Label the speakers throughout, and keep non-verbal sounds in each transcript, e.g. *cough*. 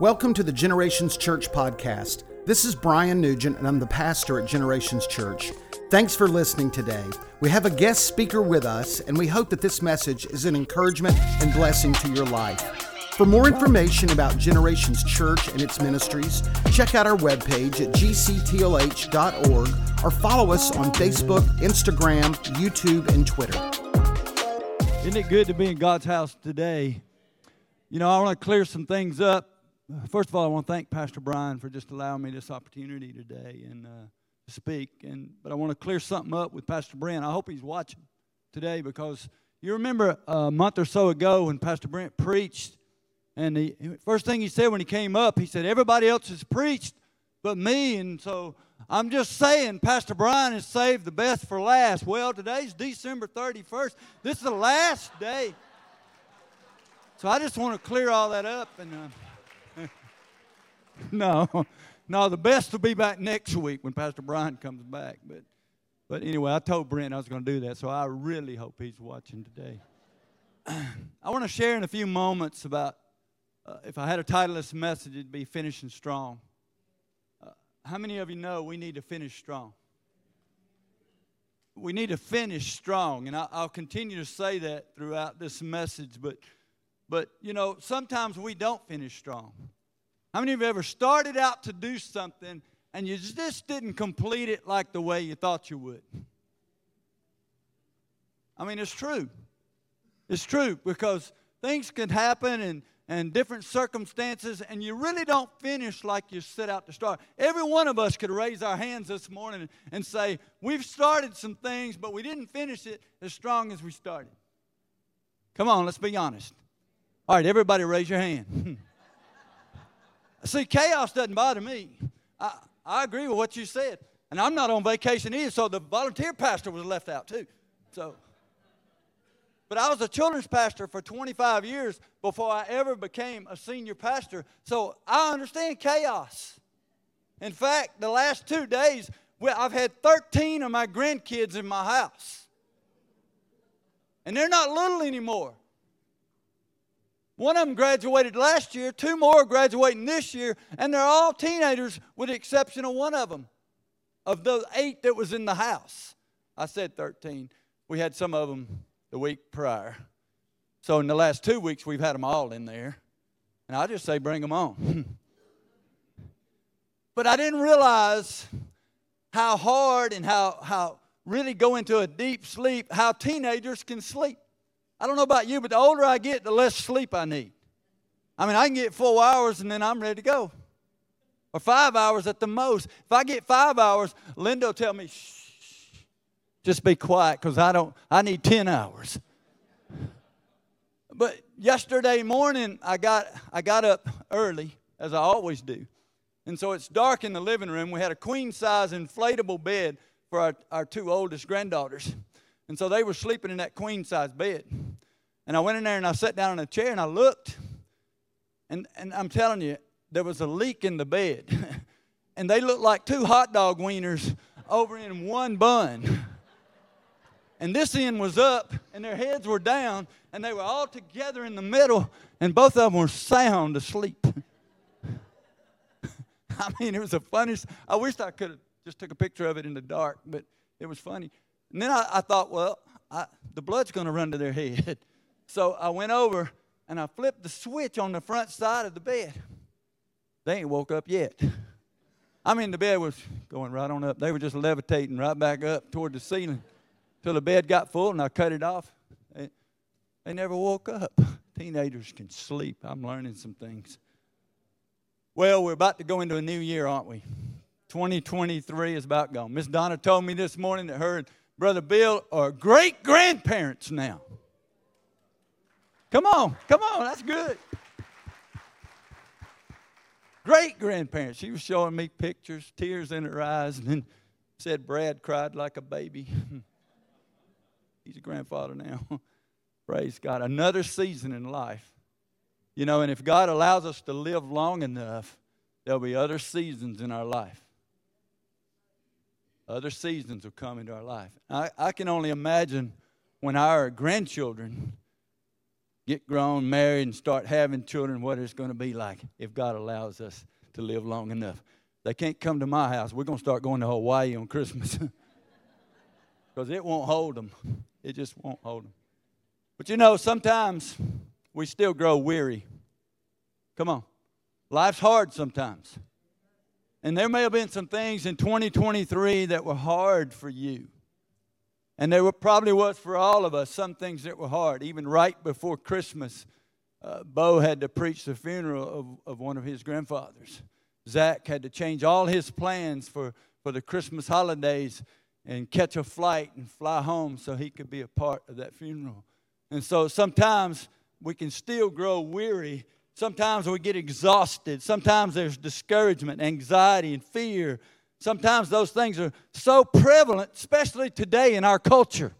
Speaker 1: Welcome to the Generations Church podcast. This is Brian Nugent, and I'm the pastor at Generations Church. Thanks for listening today. We have a guest speaker with us, and we hope that this message is an encouragement and blessing to your life. For more information about Generations Church and its ministries, check out our webpage at gctlh.org or follow us on Facebook, Instagram, YouTube, and Twitter.
Speaker 2: Isn't it good to be in God's house today? You know, I want to clear some things up First of all, I want to thank Pastor Brian for just allowing me this opportunity today and uh, to speak. And but I want to clear something up with Pastor Brent. I hope he's watching today because you remember a month or so ago when Pastor Brent preached, and the first thing he said when he came up, he said, "Everybody else has preached, but me." And so I'm just saying, Pastor Brian has saved the best for last. Well, today's December 31st. This is the last day. So I just want to clear all that up and. Uh, *laughs* no, no, the best will be back next week when Pastor Brian comes back. But, but anyway, I told Brent I was going to do that, so I really hope he's watching today. *clears throat* I want to share in a few moments about uh, if I had a title this message, it'd be Finishing Strong. Uh, how many of you know we need to finish strong? We need to finish strong, and I, I'll continue to say that throughout this message, but, but you know, sometimes we don't finish strong. How many of you ever started out to do something and you just didn't complete it like the way you thought you would? I mean, it's true. It's true because things can happen and, and different circumstances, and you really don't finish like you set out to start. Every one of us could raise our hands this morning and say, We've started some things, but we didn't finish it as strong as we started. Come on, let's be honest. All right, everybody raise your hand. *laughs* See, chaos doesn't bother me. I, I agree with what you said. And I'm not on vacation either, so the volunteer pastor was left out too. So, but I was a children's pastor for 25 years before I ever became a senior pastor. So I understand chaos. In fact, the last two days, I've had 13 of my grandkids in my house. And they're not little anymore. One of them graduated last year, two more are graduating this year, and they're all teenagers with the exception of one of them, of the eight that was in the house. I said 13. We had some of them the week prior. So in the last two weeks, we've had them all in there. And I just say, bring them on. *laughs* but I didn't realize how hard and how, how really go into a deep sleep, how teenagers can sleep. I don't know about you, but the older I get, the less sleep I need. I mean, I can get four hours and then I'm ready to go. Or five hours at the most. If I get five hours, Linda will tell me, shh, just be quiet because I don't, I need 10 hours. But yesterday morning, I got, I got up early, as I always do. And so it's dark in the living room. We had a queen size inflatable bed for our, our two oldest granddaughters. And so they were sleeping in that queen size bed. And I went in there and I sat down in a chair and I looked. And, and I'm telling you, there was a leak in the bed. *laughs* and they looked like two hot dog wieners over in one bun. And this end was up and their heads were down and they were all together in the middle and both of them were sound asleep. *laughs* I mean, it was the funniest. I wish I could have just took a picture of it in the dark, but it was funny. And then I, I thought, well, I, the blood's going to run to their head. *laughs* So I went over and I flipped the switch on the front side of the bed. They ain't woke up yet. *laughs* I mean, the bed was going right on up. They were just levitating right back up toward the ceiling till the bed got full and I cut it off. They, they never woke up. *laughs* Teenagers can sleep. I'm learning some things. Well, we're about to go into a new year, aren't we? 2023 is about gone. Miss Donna told me this morning that her Brother Bill are great grandparents now. Come on, come on, that's good. Great grandparents. She was showing me pictures, tears in her eyes, and then said Brad cried like a baby. *laughs* He's a grandfather now. *laughs* Praise God. Another season in life. You know, and if God allows us to live long enough, there'll be other seasons in our life. Other seasons will come into our life. I, I can only imagine when our grandchildren get grown, married, and start having children, what it's going to be like if God allows us to live long enough. They can't come to my house. We're going to start going to Hawaii on Christmas *laughs* because it won't hold them. It just won't hold them. But you know, sometimes we still grow weary. Come on. Life's hard sometimes. And there may have been some things in 2023 that were hard for you. And there were, probably was for all of us some things that were hard. Even right before Christmas, uh, Bo had to preach the funeral of, of one of his grandfathers. Zach had to change all his plans for, for the Christmas holidays and catch a flight and fly home so he could be a part of that funeral. And so sometimes we can still grow weary. Sometimes we get exhausted. Sometimes there's discouragement, anxiety, and fear. Sometimes those things are so prevalent, especially today in our culture.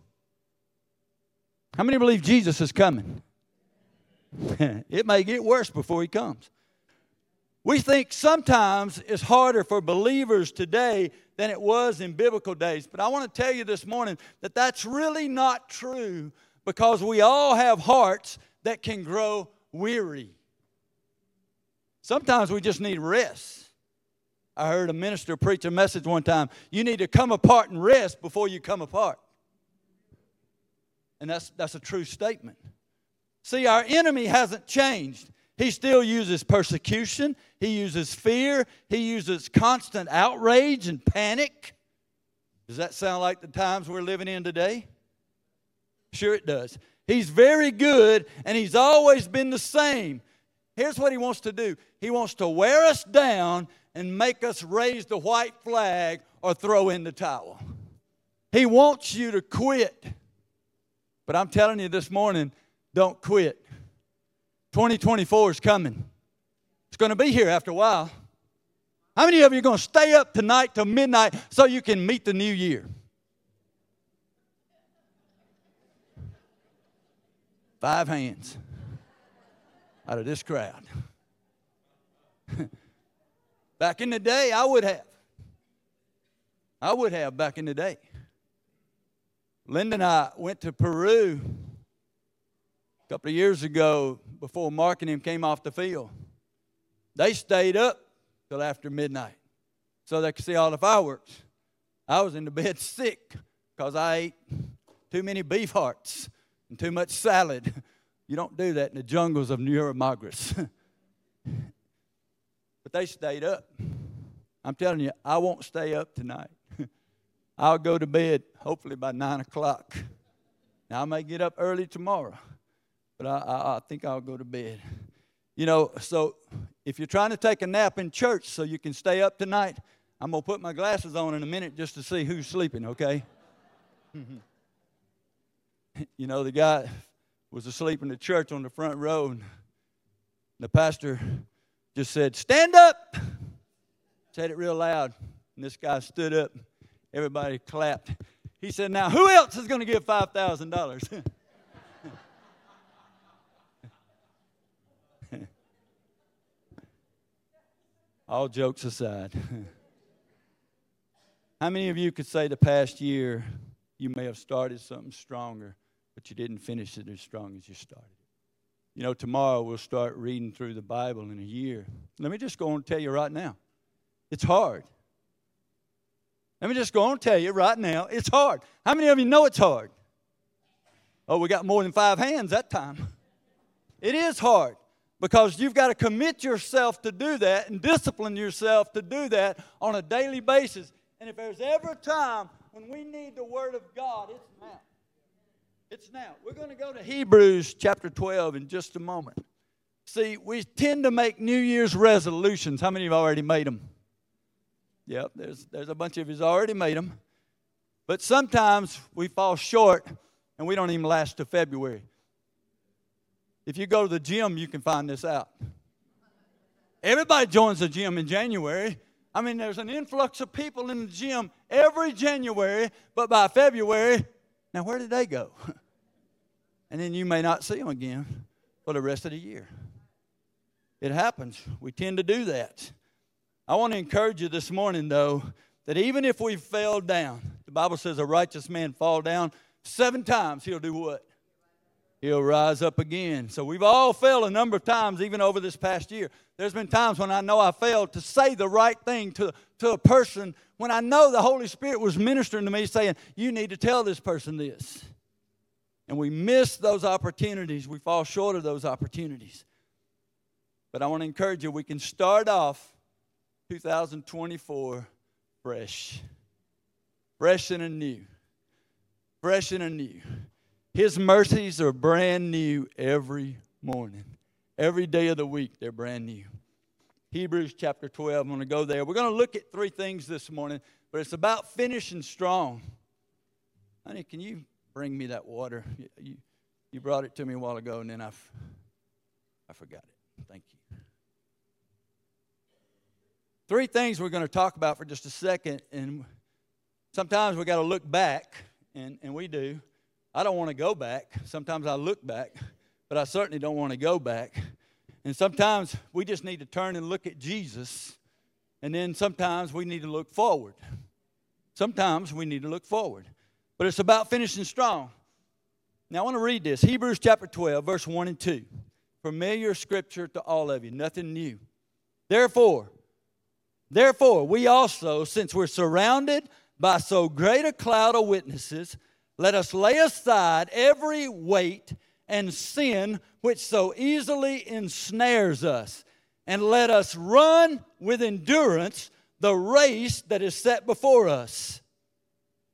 Speaker 2: How many believe Jesus is coming? *laughs* it may get worse before he comes. We think sometimes it's harder for believers today than it was in biblical days. But I want to tell you this morning that that's really not true because we all have hearts that can grow weary. Sometimes we just need rest. I heard a minister preach a message one time you need to come apart and rest before you come apart. And that's, that's a true statement. See, our enemy hasn't changed. He still uses persecution, he uses fear, he uses constant outrage and panic. Does that sound like the times we're living in today? Sure, it does. He's very good, and he's always been the same. Here's what he wants to do he wants to wear us down and make us raise the white flag or throw in the towel. He wants you to quit. But I'm telling you this morning, don't quit. 2024 is coming. It's going to be here after a while. How many of you are going to stay up tonight till midnight so you can meet the new year? Five hands out of this crowd. *laughs* back in the day, I would have. I would have back in the day. Linda and I went to Peru a couple of years ago before Mark and him came off the field. They stayed up till after midnight so they could see all the fireworks. I was in the bed *laughs* sick because I ate too many beef hearts and too much salad. You don't do that in the jungles of New Nuremagris. *laughs* but they stayed up. I'm telling you, I won't stay up tonight. *laughs* I'll go to bed hopefully by 9 o'clock. Now, I may get up early tomorrow, but I, I, I think I'll go to bed. You know, so if you're trying to take a nap in church so you can stay up tonight, I'm going to put my glasses on in a minute just to see who's sleeping, okay? *laughs* you know, the guy was asleep in the church on the front row, and the pastor just said, Stand up! Said it real loud. And this guy stood up. Everybody clapped. He said, Now, who else is going to give $5,000? *laughs* All jokes aside. *laughs* How many of you could say the past year you may have started something stronger, but you didn't finish it as strong as you started? You know, tomorrow we'll start reading through the Bible in a year. Let me just go on and tell you right now it's hard. Let me just go on and tell you right now it's hard. How many of you know it's hard? Oh, we got more than five hands that time. It is hard because you've got to commit yourself to do that and discipline yourself to do that on a daily basis. And if there's ever a time when we need the Word of God, it's now. It's now. We're going to go to Hebrews chapter 12 in just a moment. See, we tend to make New Year's resolutions. How many have already made them? Yep, there's, there's a bunch of you already made them. But sometimes we fall short and we don't even last to February. If you go to the gym, you can find this out. Everybody joins the gym in January. I mean, there's an influx of people in the gym every January, but by February, now where did they go? *laughs* And then you may not see them again for the rest of the year. It happens. We tend to do that. I want to encourage you this morning, though, that even if we fell down, the Bible says a righteous man fall down seven times, he'll do what? He'll rise up again. So we've all failed a number of times, even over this past year. There's been times when I know I failed to say the right thing to, to a person when I know the Holy Spirit was ministering to me saying, You need to tell this person this. And we miss those opportunities. We fall short of those opportunities. But I want to encourage you, we can start off 2024 fresh. Fresh and anew. Fresh and anew. His mercies are brand new every morning. Every day of the week, they're brand new. Hebrews chapter 12, I'm going to go there. We're going to look at three things this morning, but it's about finishing strong. Honey, can you bring me that water? You, you, brought it to me a while ago, and then I've, I forgot it. Thank you. Three things we're going to talk about for just a second, and sometimes we got to look back, and, and we do. I don't want to go back. Sometimes I look back, but I certainly don't want to go back. And sometimes we just need to turn and look at Jesus, and then sometimes we need to look forward. Sometimes we need to look forward. But it's about finishing strong. Now I want to read this Hebrews chapter 12, verse 1 and 2. Familiar scripture to all of you, nothing new. Therefore, Therefore, we also, since we're surrounded by so great a cloud of witnesses, let us lay aside every weight and sin which so easily ensnares us, and let us run with endurance the race that is set before us.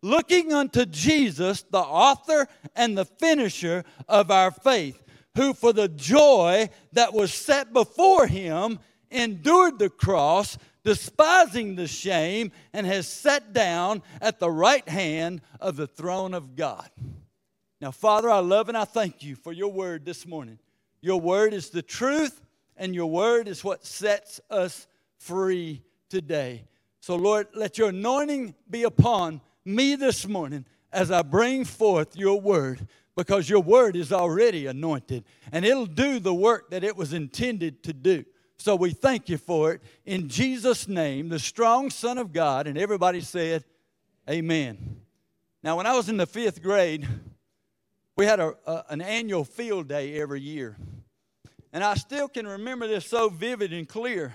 Speaker 2: Looking unto Jesus, the author and the finisher of our faith, who for the joy that was set before him endured the cross despising the shame, and has sat down at the right hand of the throne of God. Now, Father, I love and I thank you for your word this morning. Your word is the truth, and your word is what sets us free today. So, Lord, let your anointing be upon me this morning as I bring forth your word because your word is already anointed and it'll do the work that it was intended to do. So we thank you for it in Jesus' name, the strong Son of God. And everybody said, Amen. Now, when I was in the fifth grade, we had a, a, an annual field day every year. And I still can remember this so vivid and clear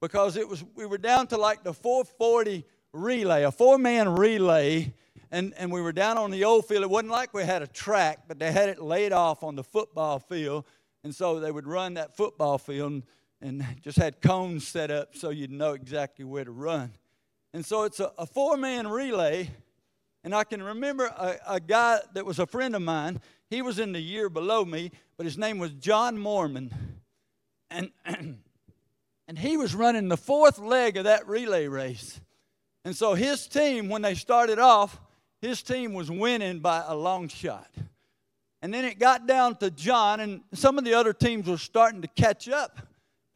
Speaker 2: because it was we were down to like the 440 relay, a four-man relay, and, and we were down on the old field. It wasn't like we had a track, but they had it laid off on the football field. And so they would run that football field and *laughs* just had cones set up so you'd know exactly where to run. And so it's a, a four man relay. And I can remember a, a, guy that was a friend of mine. He was in the year below me, but his name was John Mormon. And, *clears throat* and he was running the fourth leg of that relay race. And so his team, when they started off, his team was winning by a long shot. And then it got down to John, and some of the other teams were starting to catch up.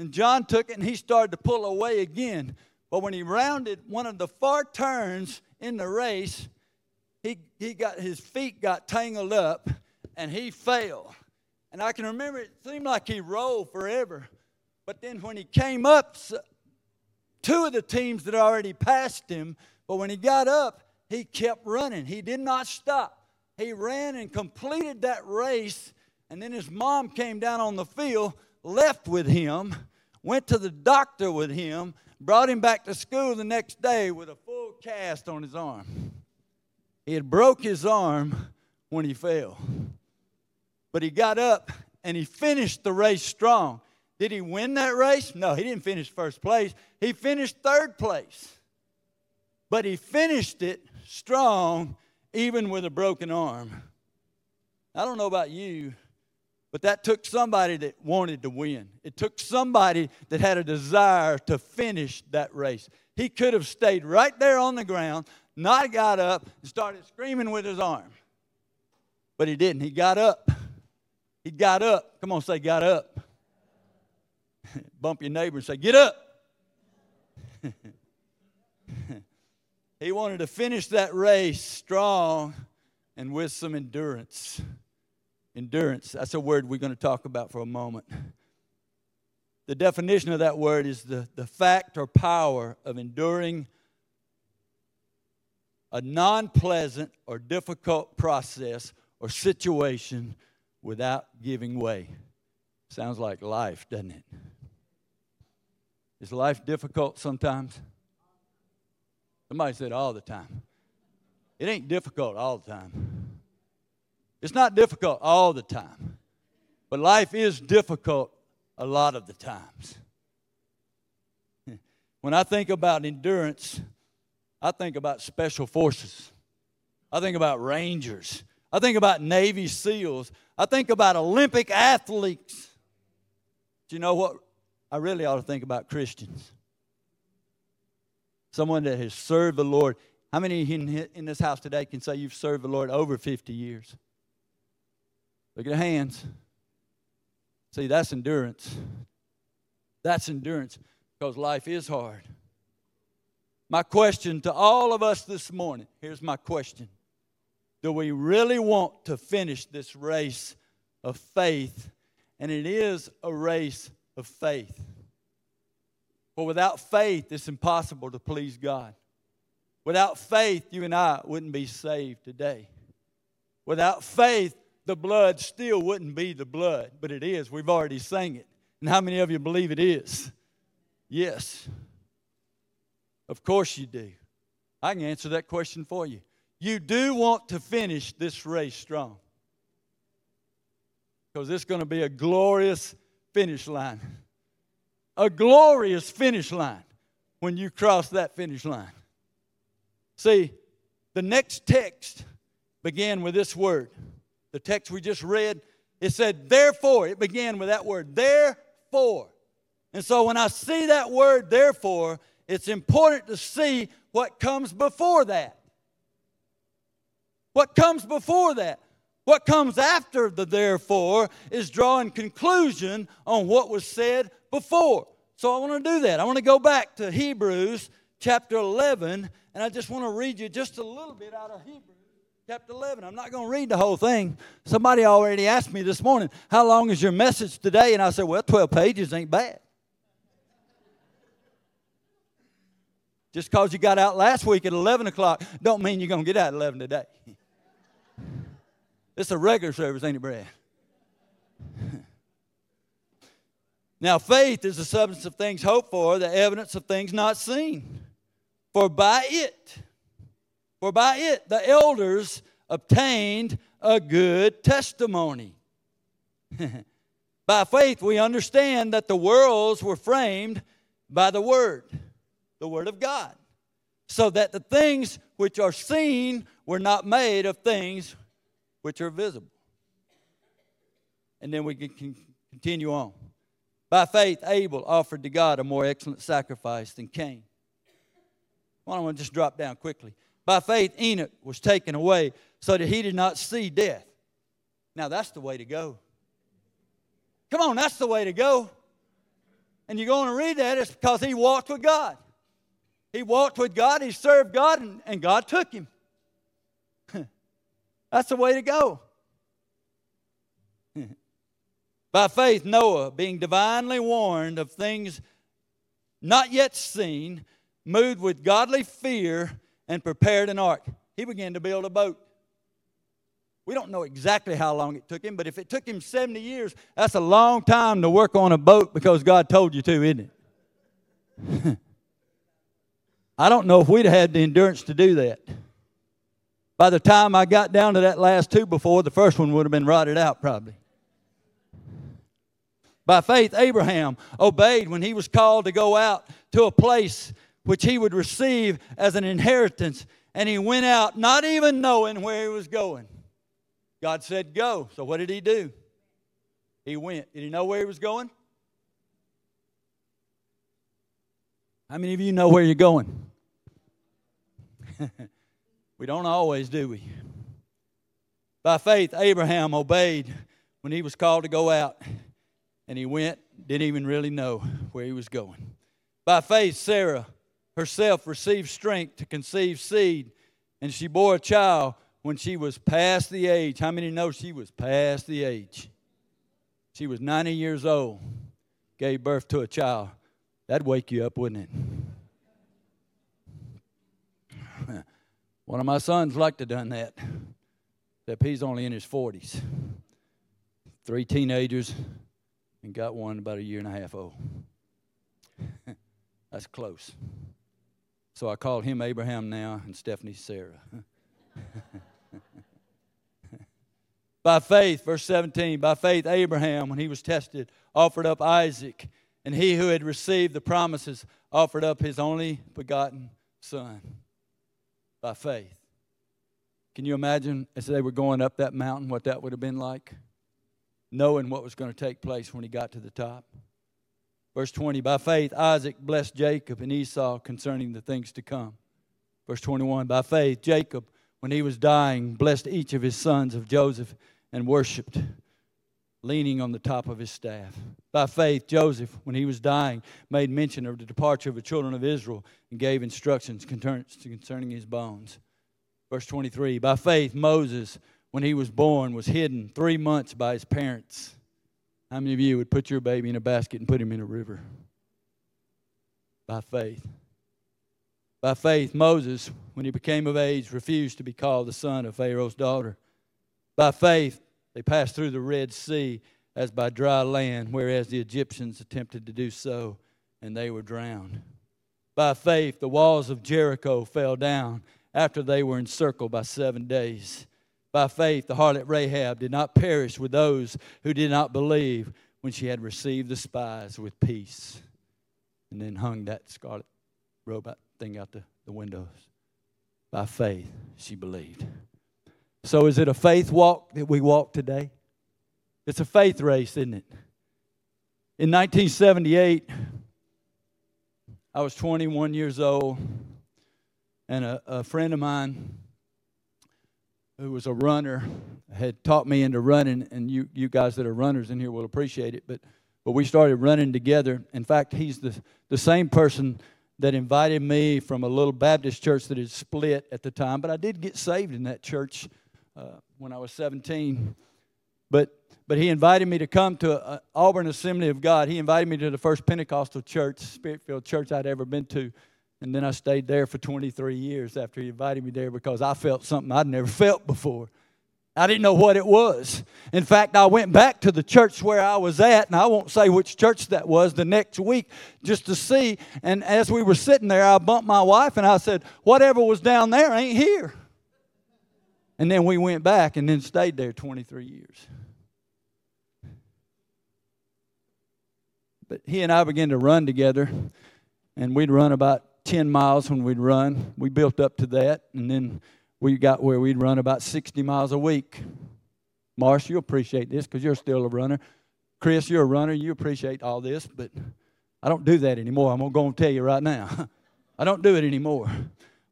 Speaker 2: And John took it and he started to pull away again. But when he rounded one of the far turns in the race, he, he got his feet got tangled up and he fell. And I can remember it seemed like he rolled forever. But then when he came up, two of the teams that already passed him, but when he got up, he kept running. He did not stop. He ran and completed that race. And then his mom came down on the field, left with him, went to the doctor with him, brought him back to school the next day with a full cast on his arm. He had broke his arm when he fell. But he got up and he finished the race strong. Did he win that race? No, he didn't finish first place. He finished third place. But he finished it strong even with a broken arm. I don't know about you, but that took somebody that wanted to win. It took somebody that had a desire to finish that race. He could have stayed right there on the ground, not got up, and started screaming with his arm. But he didn't. He got up. He got up. Come on, say, got up. *laughs* Bump your neighbor and say, get up. *laughs* he wanted to finish that race strong and with some endurance. Endurance, that's a word we're going to talk about for a moment. The definition of that word is the, the fact or power of enduring a non pleasant or difficult process or situation without giving way. Sounds like life, doesn't it? Is life difficult sometimes? Somebody said all the time. It ain't difficult all the time. It's not difficult all the time. But life is difficult a lot of the times. *laughs* When I think about endurance, I think about special forces. I think about rangers. I think about Navy SEALs. I think about Olympic athletes. Do you know what I really ought to think about Christians. Someone that has served the Lord. How many in, this house today can say you've served the Lord over 50 years? Look at the hands. See, that's endurance. That's endurance because life is hard. My question to all of us this morning here's my question Do we really want to finish this race of faith? And it is a race of faith. For without faith, it's impossible to please God. Without faith, you and I wouldn't be saved today. Without faith, the blood still wouldn't be the blood, but it is. We've already sang it. And how many of you believe it is? Yes. Of course you do. I can answer that question for you. You do want to finish this race strong. Because it's going to be a glorious finish line. A glorious finish line when you cross that finish line. See, the next text began with this word. The text we just read, it said, therefore. It began with that word, therefore. And so when I see that word, therefore, it's important to see what comes before that. What comes before that? What comes after the therefore is drawing conclusion on what was said before. So I want to do that. I want to go back to Hebrews chapter 11, and I just want to read you just a little bit out of Hebrews chapter 11. I'm not going to read the whole thing. Somebody already asked me this morning, How long is your message today? And I said, Well, 12 pages ain't bad. Just because you got out last week at 11 o'clock don't mean you're going to get out at 11 today. It's a regular service, ain't it, Brad? now, faith is the substance of things hoped for, the evidence of things not seen. For by it, for by it, the elders obtained a good testimony. *laughs* by faith, we understand that the worlds were framed by the Word, the Word of God, so that the things which are seen were not made of things which are visible. And then we can continue on. By faith, Abel offered to God a more excellent sacrifice than Cain. Well, I want to just drop down quickly. By faith, Enoch was taken away so that he did not see death. Now, that's the way to go. Come on, that's the way to go. And you're going to read that, it's because he walked with God. He walked with God, he served God, and, and God took him. *laughs* That's the way to go. *laughs* By faith, Noah, being divinely warned of things not yet seen, moved with godly fear and prepared an ark. He began to build a boat. We don't know exactly how long it took him, but if it took him 70 years, that's a long time to work on a boat because God told you to, isn't it? *laughs* I don't know if we'd have had the endurance to do that. By the time I got down to that last two before, the first one would have been rotted out probably. By faith, Abraham obeyed when he was called to go out to a place which he would receive as an inheritance, and he went out not even knowing where he was going. God said, Go. So what did he do? He went. Did he know where he was going? How many of you know where you're going? *laughs* We don't always, do we? By faith, Abraham obeyed when he was called to go out, and he went, didn't even really know where he was going. By faith, Sarah herself received strength to conceive seed, and she bore a child when she was past the age. How many know she was past the age? She was 90 years old, gave birth to a child. That'd wake you up, wouldn't it? One of my sons liked to done that, except he's only in his 40s. three teenagers, and got one about a year and a half old. *laughs* That's close. So I call him Abraham now and Stephanie Sarah. *laughs* by faith, verse 17, by faith, Abraham, when he was tested, offered up Isaac, and he who had received the promises offered up his only begotten son. By faith. Can you imagine as they were going up that mountain what that would have been like? Knowing what was going to take place when he got to the top. Verse 20 By faith, Isaac blessed Jacob and Esau concerning the things to come. Verse 21 By faith, Jacob, when he was dying, blessed each of his sons of Joseph and worshiped, leaning on the top of his staff. By faith, Joseph, when he was dying, made mention of the departure of the children of Israel and gave instructions concerning his bones. Verse 23 By faith, Moses, when he was born, was hidden three months by his parents how many of you would put your baby in a basket and put him in a river? By faith. By faith, Moses, when he became of age, refused to be called the son of Pharaoh's daughter. By faith, they passed through the Red Sea as by dry land, whereas the Egyptians attempted to do so, and they were drowned. By faith, the walls of Jericho fell down after they were encircled by seven days. By faith, the harlot Rahab did not perish with those who did not believe when she had received the spies with peace and then hung that scarlet robot thing out the, the windows. By faith, she believed. So, is it a faith walk that we walk today? It's a faith race, isn't it? In 1978, I was 21 years old, and a, a friend of mine who was a runner, had taught me into running, and you, you guys that are runners in here will appreciate it. But, but we started running together. In fact, he's the, the same person that invited me from a little Baptist church that had split at the time. But I did get saved in that church uh, when I was 17. But, but he invited me to come to uh, Auburn Assembly of God. He invited me to the first Pentecostal church, Spirit filled church I'd ever been to. And then I stayed there for 23 years after he invited me there because I felt something I'd never felt before. I didn't know what it was. In fact, I went back to the church where I was at, and I won't say which church that was the next week just to see. And as we were sitting there, I bumped my wife and I said, Whatever was down there ain't here. And then we went back and then stayed there 23 years. But he and I began to run together, and we'd run about 10 miles when we'd run. We built up to that, and then we got where we'd run about 60 miles a week. Marsh, you appreciate this because you're still a runner. Chris, you're a runner. You appreciate all this, but I don't do that anymore. I'm going to go and tell you right now. *laughs* I don't do it anymore.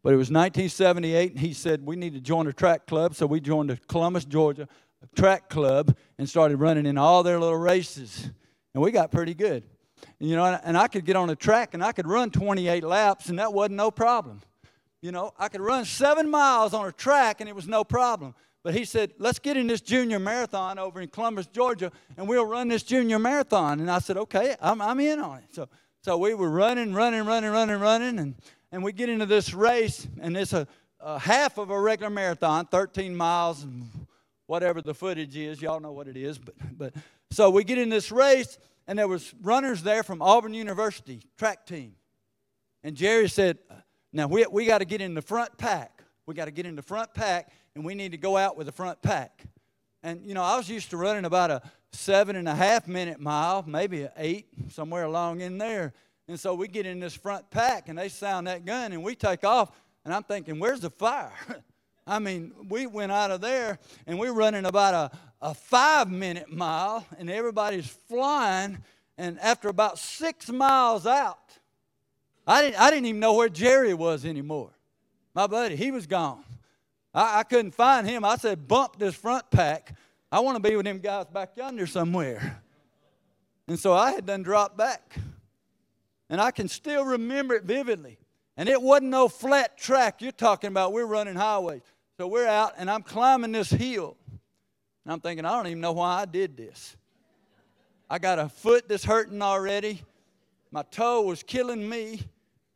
Speaker 2: But it was 1978, and he said we need to join a track club. So we joined the Columbus, Georgia track club and started running in all their little races. And we got pretty good. You know, and I could get on a track and I could run 28 laps, and that wasn't no problem. You know, I could run seven miles on a track, and it was no problem. But he said, let's get in this junior marathon over in Columbus, Georgia, and we'll run this junior marathon. And I said, okay, I'm, I'm in on it. So, so we were running, running, running, running, running, and, and we get into this race, and it's a, a half of a regular marathon, 13 miles, and whatever the footage is. Y'all know what it is. But, but so we get in this race, and there was runners there from Auburn University track team. And Jerry said, "Now we we got to get in the front pack. We got to get in the front pack, and we need to go out with the front pack." And you know, I was used to running about a seven and a half minute mile, maybe an eight, somewhere along in there. And so we get in this front pack, and they sound that gun, and we take off. And I'm thinking, "Where's the fire?" *laughs* I mean, we went out of there, and we're running about a, a five minute mile and everybody's flying. And after about six miles out, I didn't, I didn't even know where Jerry was anymore. My buddy, he was gone. I, I couldn't find him. I said, bump this front pack. I want to be with them guys back yonder somewhere. And so I had done dropped back. And I can still remember it vividly. And it wasn't no flat track you're talking about. We're running highways. So we're out, and I'm climbing this hill. And I'm thinking, I don't even know why I did this. I got a foot that's hurting already. My toe was killing me,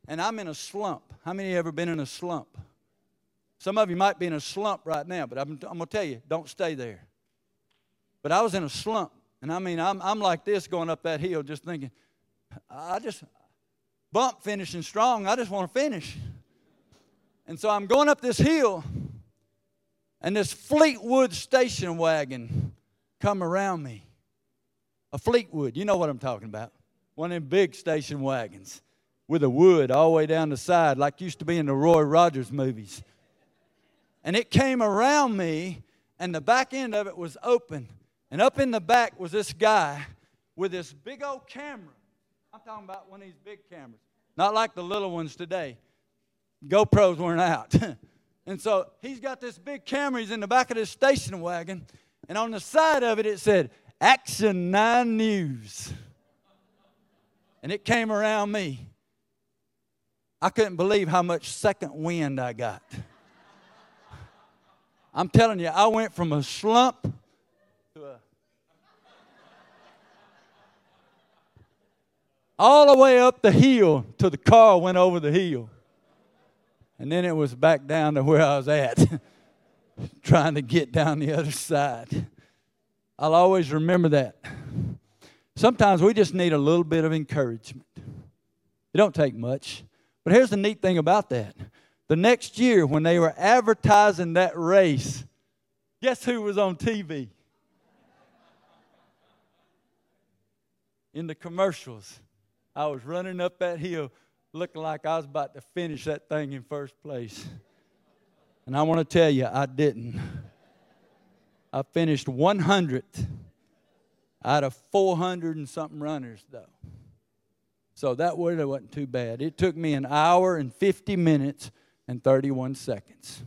Speaker 2: and I'm in a slump. How many ever been in a slump? Some of you might be in a slump right now, but I'm, I'm going to tell you, don't stay there. But I was in a slump. And I mean, I'm, I'm like this going up that hill, just thinking, I just bump finishing strong. I just want to finish. And so I'm going up this hill, and this Fleetwood station wagon come around me. A Fleetwood, you know what I'm talking about. One of them big station wagons with a wood all the way down the side, like used to be in the Roy Rogers movies. And it came around me, and the back end of it was open. And up in the back was this guy with this big old camera. I'm talking about one of these big cameras, not like the little ones today. GoPros weren't out. *laughs* and so he's got this big camera. He's in the back of this station wagon. And on the side of it, it said, Action 9 News. And it came around me. I couldn't believe how much second wind I got. I'm telling you, I went from a slump to a. All the way up the hill till the car went over the hill. And then it was back down to where I was at, *laughs* trying to get down the other side. I'll always remember that. Sometimes we just need a little bit of encouragement. It don't take much. But here's the neat thing about that. The next year, when they were advertising that race, guess who was on TV? In the commercials, I was running up that hill looking like I was about to finish that thing in first place. And I want to tell you, I didn't. I finished 100th out of 400 and something runners, though. So that really wasn't too bad. It took me an hour and 50 minutes and 31 seconds.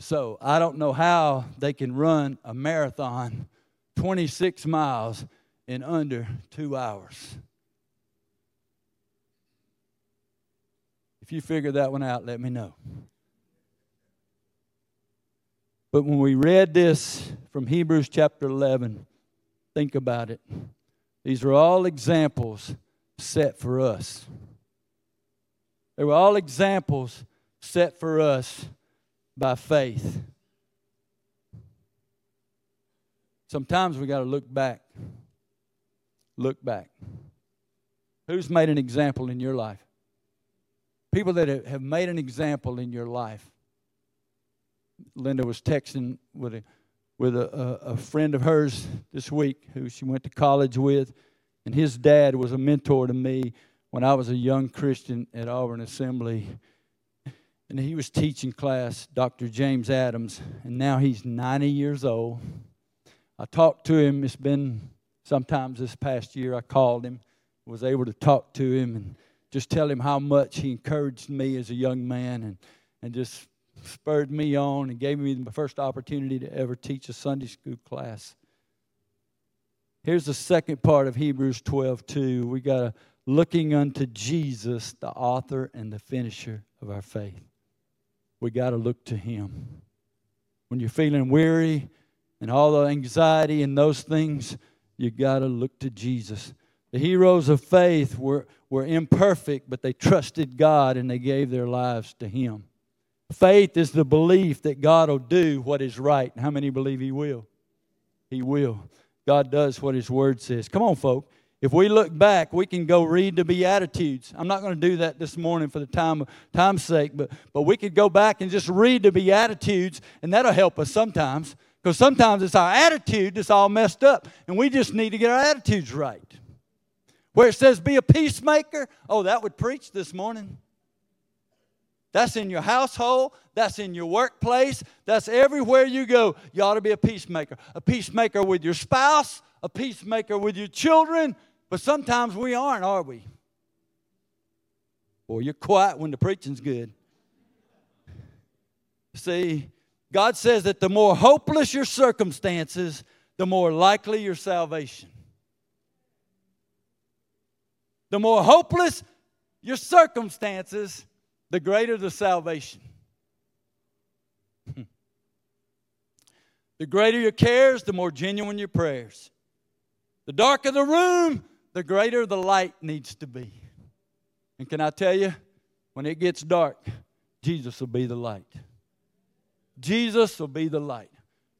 Speaker 2: So I don't know how they can run a marathon 26 miles in under two hours. If you figure that one out, let me know. But when we read this from Hebrews chapter 11, think about it. These are all examples set for us. They were all examples set for us by faith. Sometimes we got to look back. Look back. Who's made an example in your life? People that have made an example in your life. Linda was texting with a with a, a, friend of hers this week who she went to college with, and his dad was a mentor to me when I was a young Christian at Auburn Assembly. And he was teaching class, Dr. James Adams, and now he's 90 years old. I talked to him, it's been sometimes this past year, I called him, was able to talk to him, and just tell him how much he encouraged me as a young man and, and just spurred me on and gave me the first opportunity to ever teach a Sunday school class. Here's the second part of Hebrews 12, 2. We got to looking unto Jesus, the author and the finisher of our faith. We got to look to him. When you're feeling weary and all the anxiety and those things, you got to look to Jesus. The heroes of faith were, were imperfect, but they trusted God and they gave their lives to Him. Faith is the belief that God will do what is right. How many believe He will? He will. God does what His Word says. Come on, folk. If we look back, we can go read the Beatitudes. I'm not going to do that this morning for the time time's sake, but, but we could go back and just read the Beatitudes, and that'll help us sometimes. Because sometimes it's our attitude that's all messed up, and we just need to get our attitudes right. Where it says be a peacemaker, oh, that would preach this morning. That's in your household. That's in your workplace. That's everywhere you go. You ought to be a peacemaker. A peacemaker with your spouse, a peacemaker with your children. But sometimes we aren't, are we? Boy, you're quiet when the preaching's good. See, God says that the more hopeless your circumstances, the more likely your salvation. The more hopeless your circumstances, the greater the salvation. the greater your cares, the more genuine your prayers. The darker the room, the greater the light needs to be. And can I tell you, when it gets dark, Jesus will be the light. Jesus will be the light.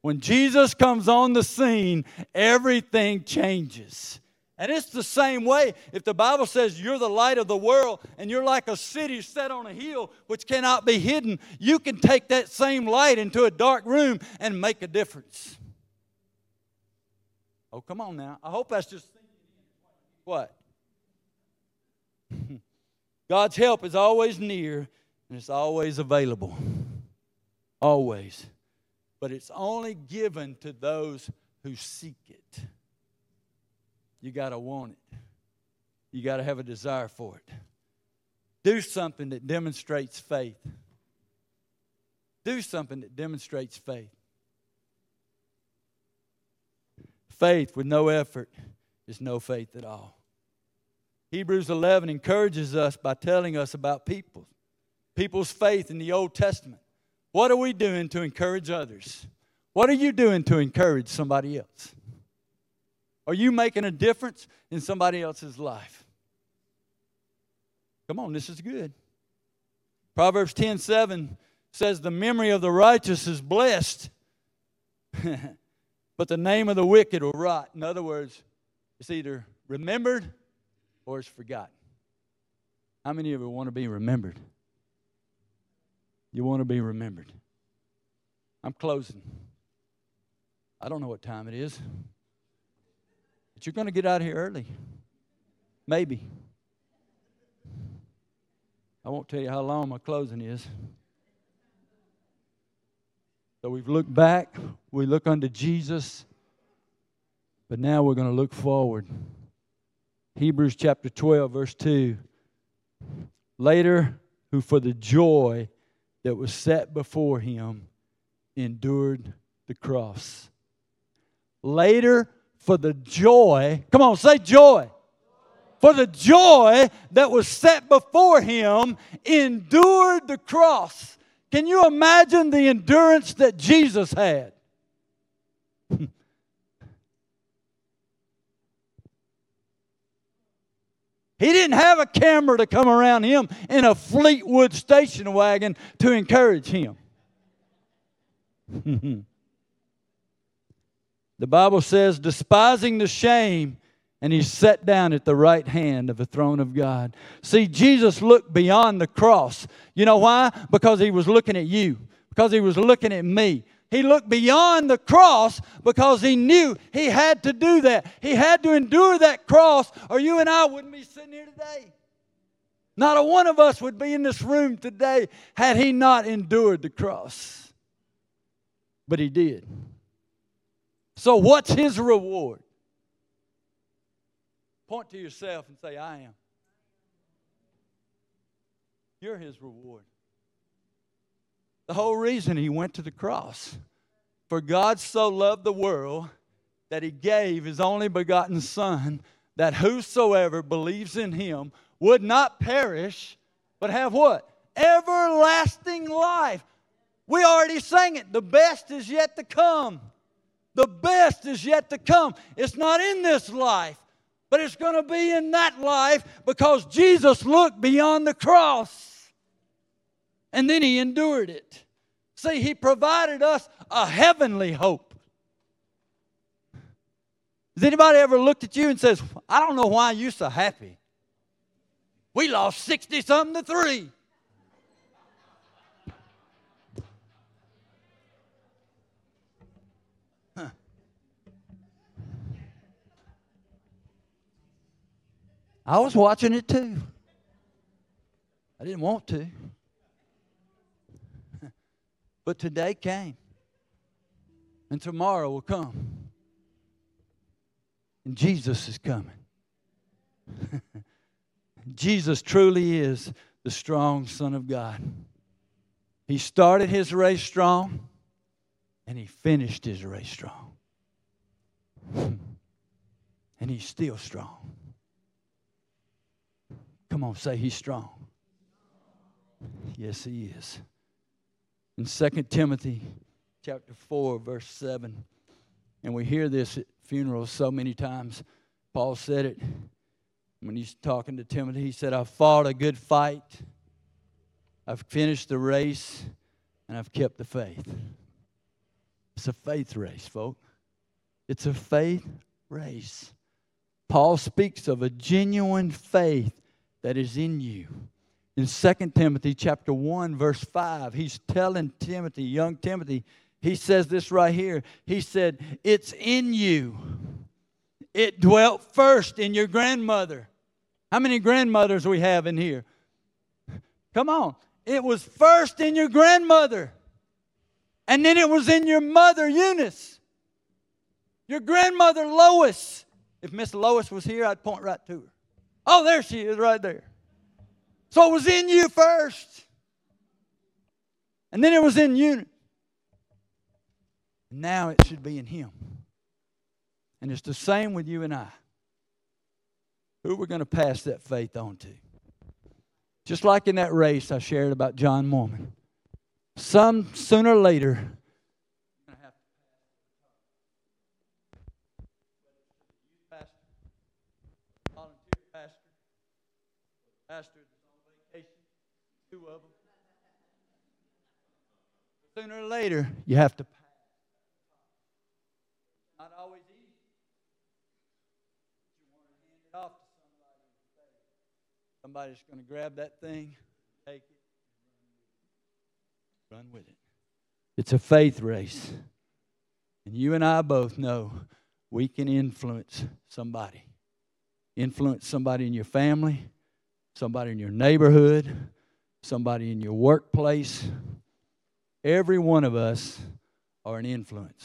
Speaker 2: When Jesus comes on the scene, everything changes. And it's the same way. If the Bible says you're the light of the world and you're like a city set on a hill which cannot be hidden, you can take that same light into a dark room and make a difference. Oh, come on now. I hope that's just what? *laughs* God's help is always near and it's always available. Always. But it's only given to those who seek it. You got to want it, you got to have a desire for it. Do something that demonstrates faith. Do something that demonstrates faith. Faith with no effort is no faith at all. Hebrews 11 encourages us by telling us about people, people's faith in the Old Testament. What are we doing to encourage others? What are you doing to encourage somebody else? Are you making a difference in somebody else's life? Come on, this is good. Proverbs 10 7 says, The memory of the righteous is blessed, *laughs* but the name of the wicked will rot. In other words, it's either remembered or it's forgotten. How many of you want to be remembered? You want to be remembered. I'm closing. I don't know what time it is, but you're going to get out of here early. Maybe. I won't tell you how long my closing is. So we've looked back, we look unto Jesus, but now we're going to look forward. Hebrews chapter 12, verse 2. Later, who for the joy that was set before him endured the cross. Later, for the joy, come on, say joy. For the joy that was set before him endured the cross. Can you imagine the endurance that Jesus had? *laughs* He didn't have a camera to come around him in a Fleetwood station wagon to encourage him. *laughs* the Bible says, despising the shame, and he sat down at the right hand of the throne of God. See, Jesus looked beyond the cross. You know why? Because he was looking at you, because he was looking at me. He looked beyond the cross because he knew he had to do that. He had to endure that cross, or you and I wouldn't be sitting here today. Not a one of us would be in this room today had he not endured the cross. But he did. So, what's his reward? Point to yourself and say, I am. You're his reward. The whole reason he went to the cross. For God so loved the world that he gave his only begotten Son, that whosoever believes in him would not perish, but have what? Everlasting life. We already sang it. The best is yet to come. The best is yet to come. It's not in this life, but it's going to be in that life because Jesus looked beyond the cross and then he endured it. See, he provided us a heavenly hope. Has anybody ever looked at you and says, I don't know why you're so happy? We lost 60 something to three. I was watching it too. I didn't want to. *laughs* But today came. And tomorrow will come. And Jesus is coming. *laughs* Jesus truly is the strong Son of God. He started his race strong and he finished his race strong. *laughs* And he's still strong. Come on, say he's strong. Yes, he is in 2 Timothy chapter 4, verse 7. And we hear this at funerals so many times. Paul said it when he's talking to Timothy. He said, I've fought a good fight, I've finished the race, and I've kept the faith. It's a faith race, folks. It's a faith race. Paul speaks of a genuine faith that is in you. In 2 Timothy chapter 1 verse 5, he's telling Timothy, young Timothy, he says this right here. He said, "It's in you. It dwelt first in your grandmother." How many grandmothers we have in here? Come on. It was first in your grandmother. And then it was in your mother, Eunice. Your grandmother, Lois. If Miss Lois was here, I'd point right to her. Oh, there she is, right there. So it was in you first. And then it was in you. Now it should be in him. And it's the same with you and I. Who we're going to pass that faith on to. Just like in that race I shared about John Mormon. Some sooner or later, pastor that's on vacation, two of them. Sooner or later, you have to pass. Not always easy. You want to hand it off to somebody. Somebody's going to grab that thing, take it, run with it. It's a faith race. And you and I both know we can influence somebody. Influence somebody in your family, somebody in your neighborhood, somebody in your workplace. Every one of us are an influence.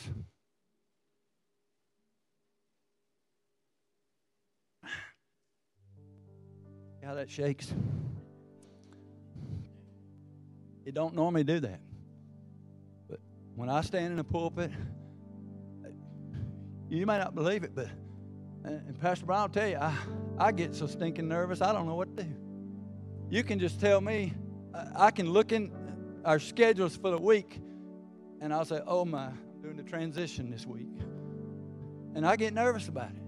Speaker 2: How that shakes. It don't normally do that. But when I stand in the pulpit, you may not believe it, but uh, and Pastor Brown, I'll tell you, I, I get so stinking nervous, I don't know what to do. You can just tell me, I can look in our schedules for the week, and I'll say, oh my, I'm doing the transition this week. And I get nervous about it.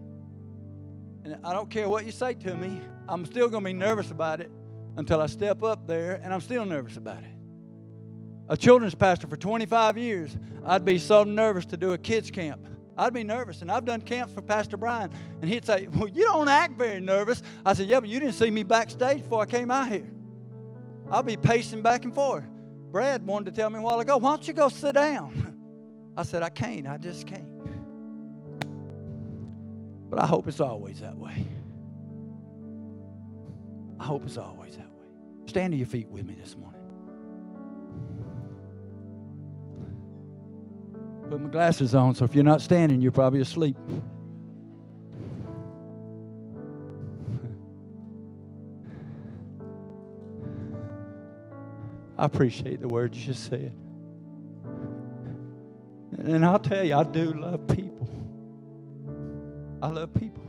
Speaker 2: And I don't care what you say to me, I'm still going to be nervous about it until I step up there, and I'm still nervous about it. A children's pastor for 25 years, I'd be so nervous to do a kids' camp. I'd be nervous. And I've done camps for Pastor Brian, and he'd say, Well, you don't act very nervous. I said, Yeah, but you didn't see me backstage before I came out here. I'll be pacing back and forth. Brad wanted to tell me a while ago, Why don't you go sit down? *laughs* I said, I can't. I just can't. But I hope it's always that way. I hope it's always that way. Stand to your feet with me this morning. Put my glasses on, so if you're not standing, you're probably asleep. I appreciate the words you just said. And I'll tell you, I do love people. I love people.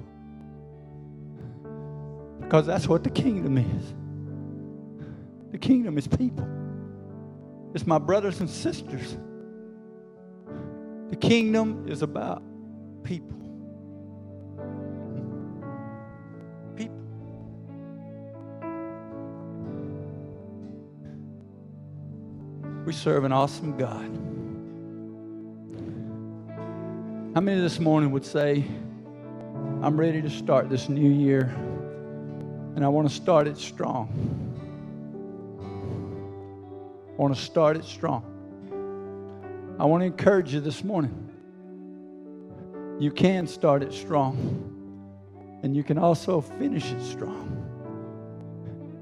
Speaker 2: Because that's what the kingdom is. The kingdom is people. It's my brothers and sisters. The kingdom is about people. We serve an awesome God. How many this morning would say, I'm ready to start this new year and I want to start it strong? I want to start it strong. I want to encourage you this morning. You can start it strong, and you can also finish it strong.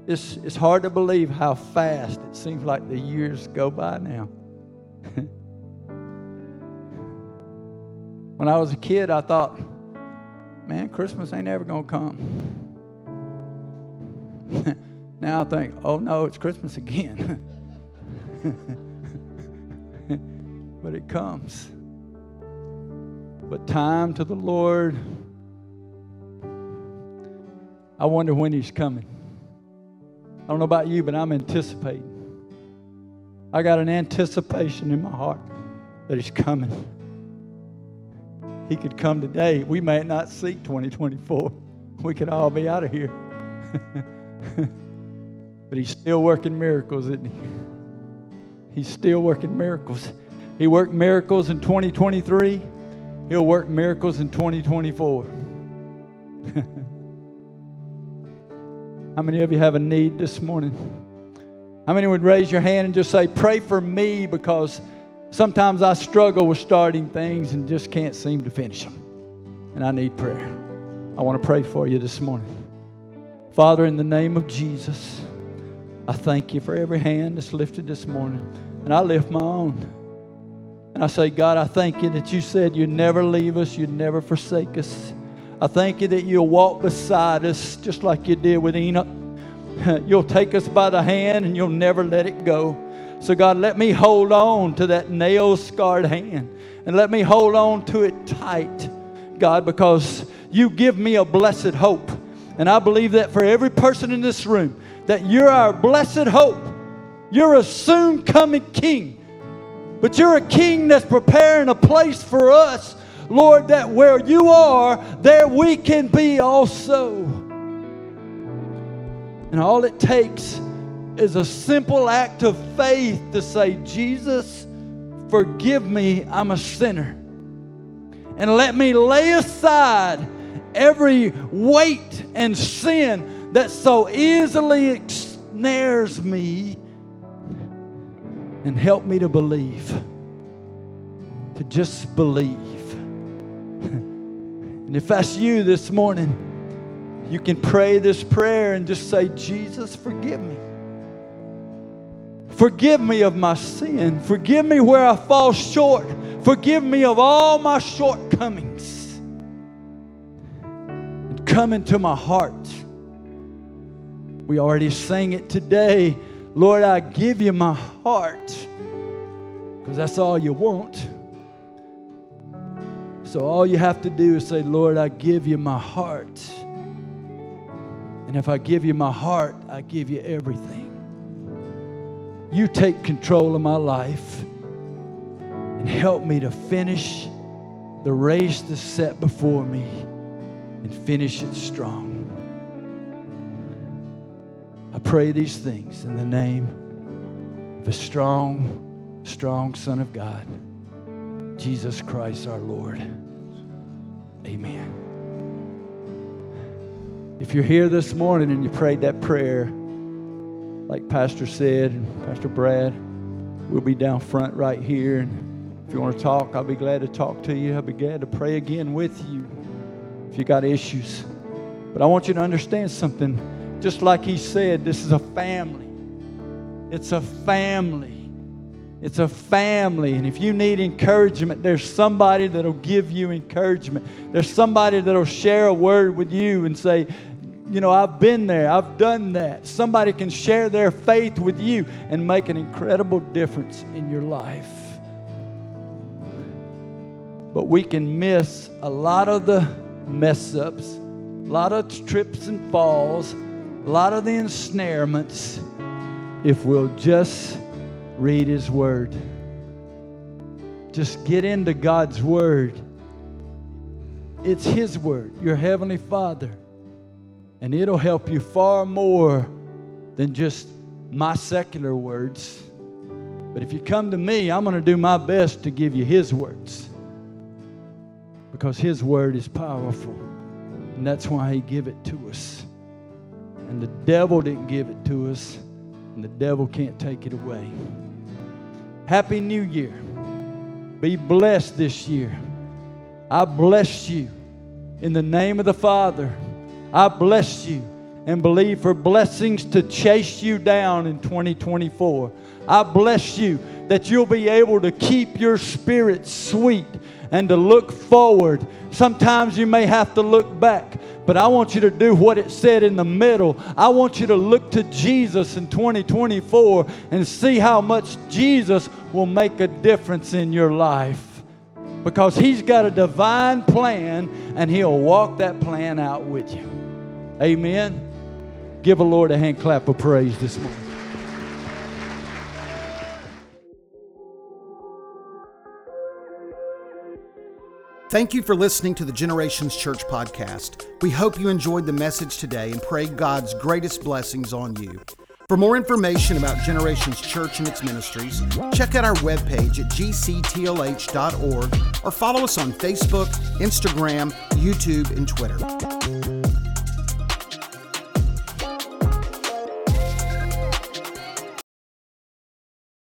Speaker 2: It's, it's hard to believe how fast it seems like the years go by now. *laughs* when I was a kid, I thought, man, Christmas ain't ever going to come. *laughs* now I think, oh no, it's Christmas again. *laughs* but it comes. But time to the Lord, I wonder when He's coming. I don't know about you, but I'm anticipating. I got an anticipation in my heart that He's coming. He could come today. We may not see 2024. We could all be out of here. *laughs* but He's still working miracles, isn't He? He's still working miracles. He worked miracles in 2023. He'll work miracles in 2024. *laughs* How many of you have a need this morning? How many would raise your hand and just say, Pray for me because sometimes I struggle with starting things and just can't seem to finish them. And I need prayer. I want to pray for you this morning. Father, in the name of Jesus, I thank you for every hand that's lifted this morning. And I lift my own. And I say, God, I thank you that you said you'd never leave us, you'd never forsake us. I thank you that you'll walk beside us just like you did with Enoch. *laughs* You'll take us by the hand and you'll never let it go. So, God, let me hold on to that nail scarred hand and let me hold on to it tight, God, because you give me a blessed hope. And I believe that for every person in this room, that you're our blessed hope. You're a soon coming king. But you're a king that's preparing a place for us, Lord, that where you are, there we can be also. And all it takes is a simple act of faith to say, Jesus, forgive me, I'm a sinner. And let me lay aside every weight and sin that so easily ensnares me and help me to believe. To just believe. And if that's you this morning, you can pray this prayer and just say, Jesus, forgive me. Forgive me of my sin. Forgive me where I fall short. Forgive me of all my shortcomings. And come into my heart. We already sang it today. Lord, I give you my heart because that's all you want. So all you have to do is say, Lord, I give you my heart. And if I give you my heart, I give you everything. You take control of my life and help me to finish the race that's set before me and finish it strong. I pray these things in the name of a strong, strong Son of God, Jesus Christ our Lord. Amen. If you're here this morning and you prayed that prayer, like Pastor said, Pastor Brad, we'll be down front right here. And if you want to talk, I'll be glad to talk to you. I'll be glad to pray again with you if you got issues. But I want you to understand something just like he said, this is a family. It's a family. It's a family. And if you need encouragement, there's somebody that'll give you encouragement. There's somebody that'll share a word with you and say, you know, I've been there, I've done that. Somebody can share their faith with you and make an incredible difference in your life. But we can miss a lot of the mess ups, a lot of trips and falls a lot of the ensnarements if we'll just read His Word. Just get into God's Word. It's His Word, your Heavenly Father. And it'll help you far more than just my secular words. But if you come to me, I'm going to do my best to give you His words. Because His Word is powerful. And that's why He gave it to us. And the devil didn't give it to us, and the devil can't take it away. Happy New Year. Be blessed this year. I bless you in the name of the Father. I bless you and believe for blessings to chase you down in 2024. I bless you that you'll be able to keep your spirit sweet and to look forward. Sometimes you may have to look back, but I want you to do what it said in the middle. I want you to look to Jesus in 2024 and see how much Jesus will make a difference in your life. Because He's got a divine plan and He'll walk that plan out with you. Amen. Give a Lord a hand clap of praise this morning.
Speaker 1: Thank you for listening to the Generations Church podcast. We hope you enjoyed the message today and pray God's greatest blessings on you. For more information about Generations Church and its ministries, check out our webpage at gctlh.org or follow us on Facebook, Instagram, YouTube, and Twitter.